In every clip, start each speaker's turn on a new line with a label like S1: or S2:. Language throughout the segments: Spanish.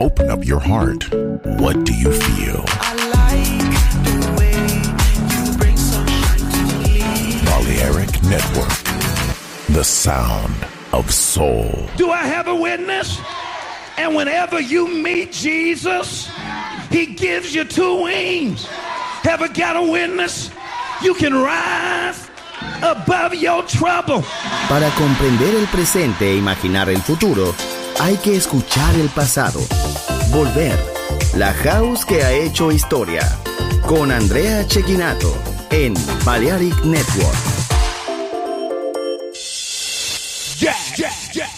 S1: Open up your heart. What do you feel?
S2: I like the way you bring sunshine to me.
S1: Balearic Network. The sound of soul.
S3: Do I have a witness? And whenever you meet Jesus, he gives you two wings. Ever got a witness? You can rise above your trouble.
S4: Para comprender el presente e imaginar el futuro, hay que escuchar el pasado. Volver. La house que ha hecho historia. Con Andrea Chequinato en Balearic Network.
S3: Yeah.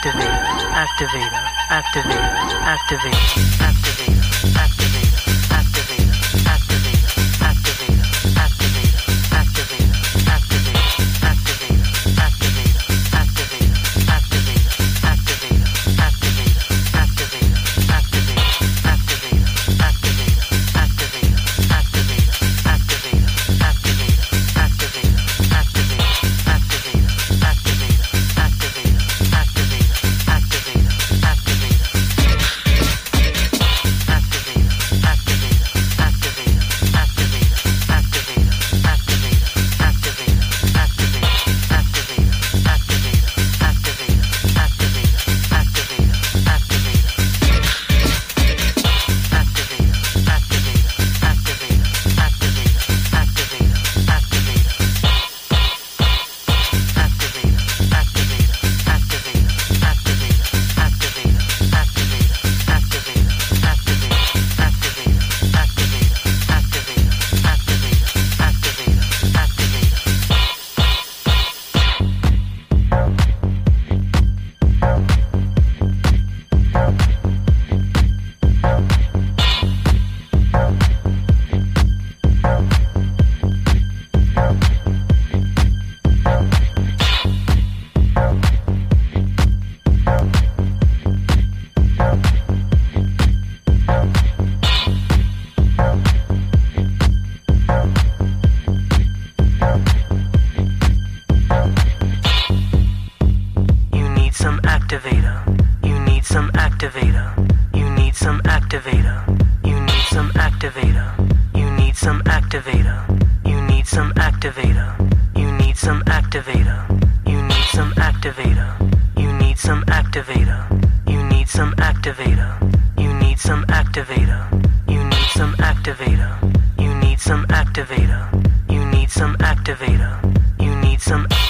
S5: Activator, activator, activator, activator, activator. You need some activator. You need some activator. You need some activator. You need some activator. You need some activator.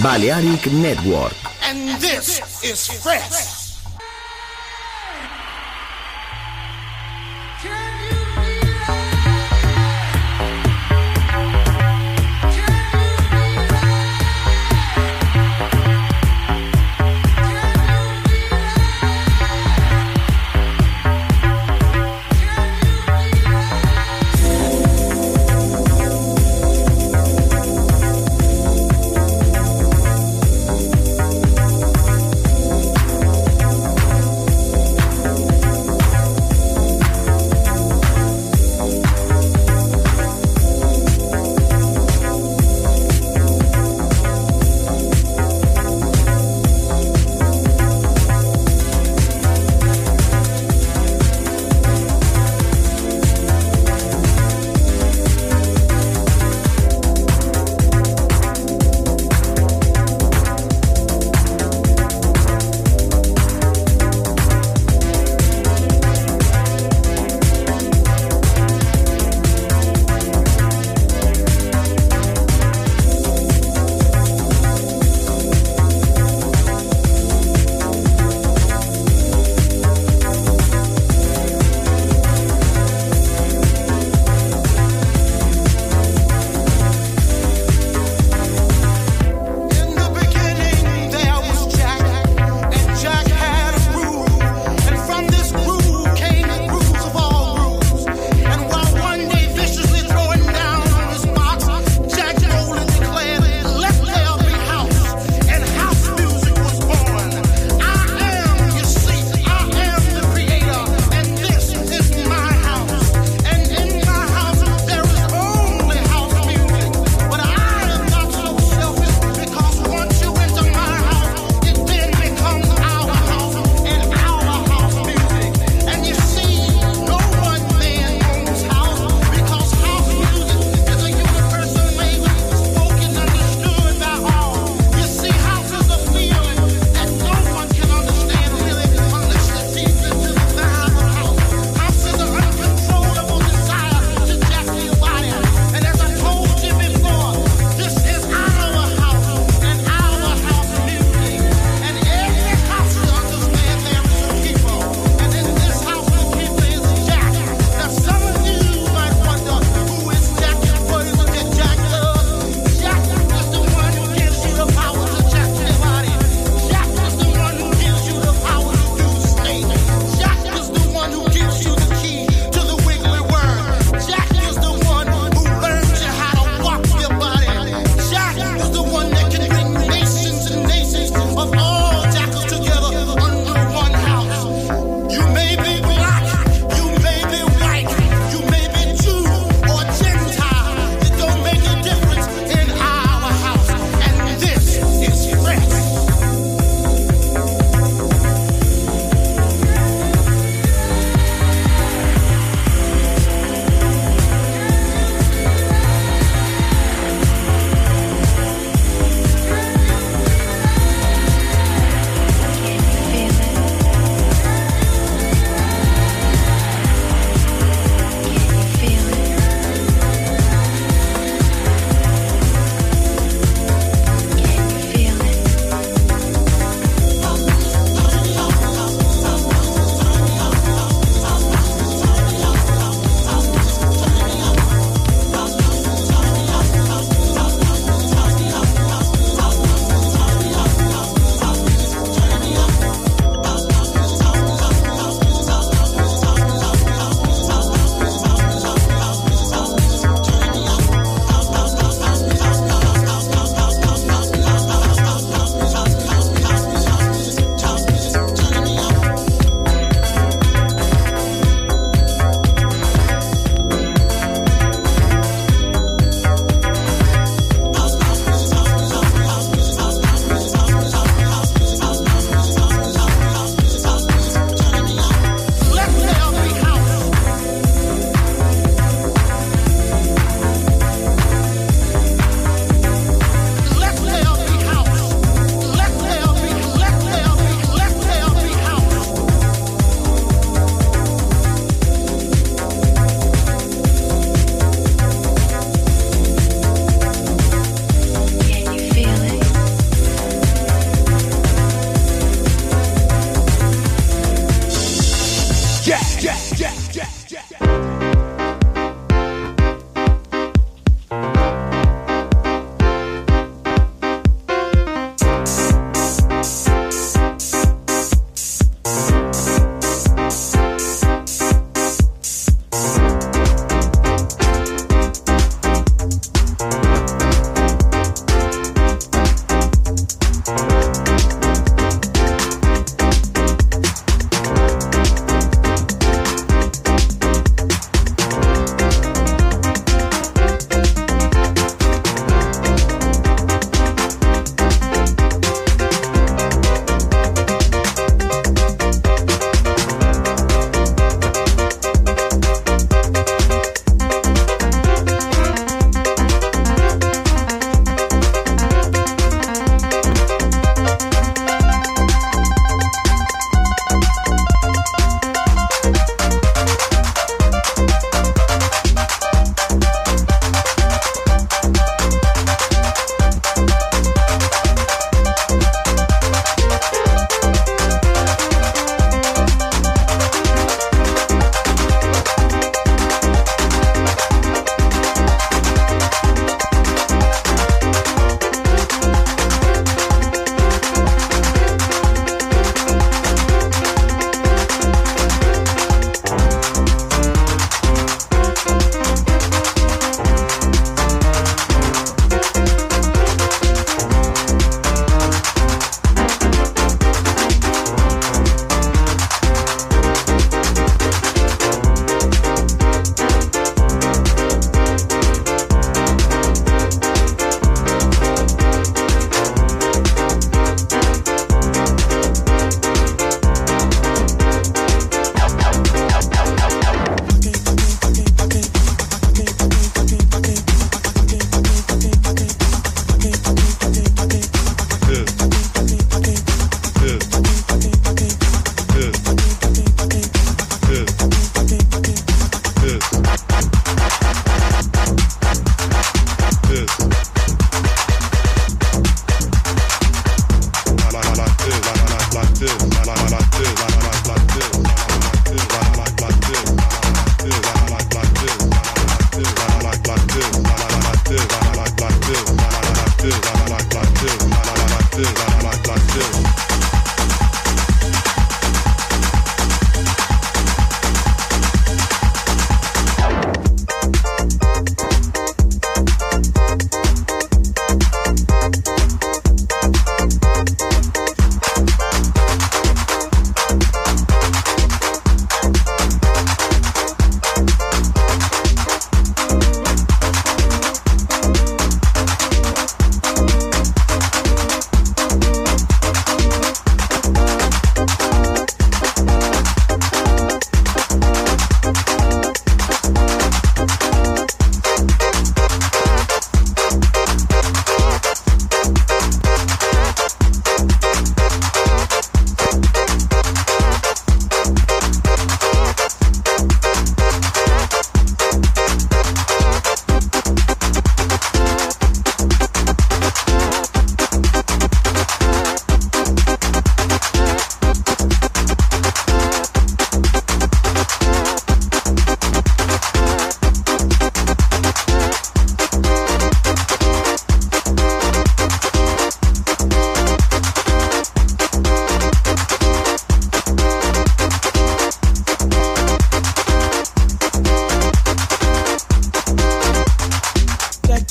S4: Balearic Network.
S6: And this is fresh.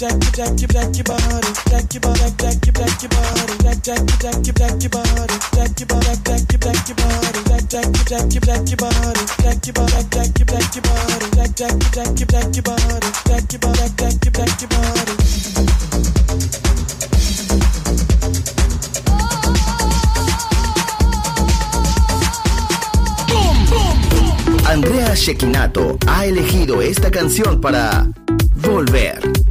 S7: Jack jack your jack your body, jack your body, jack your jack your body, jack jack.
S4: Andrea Shekinato ha elegido esta canción para Volver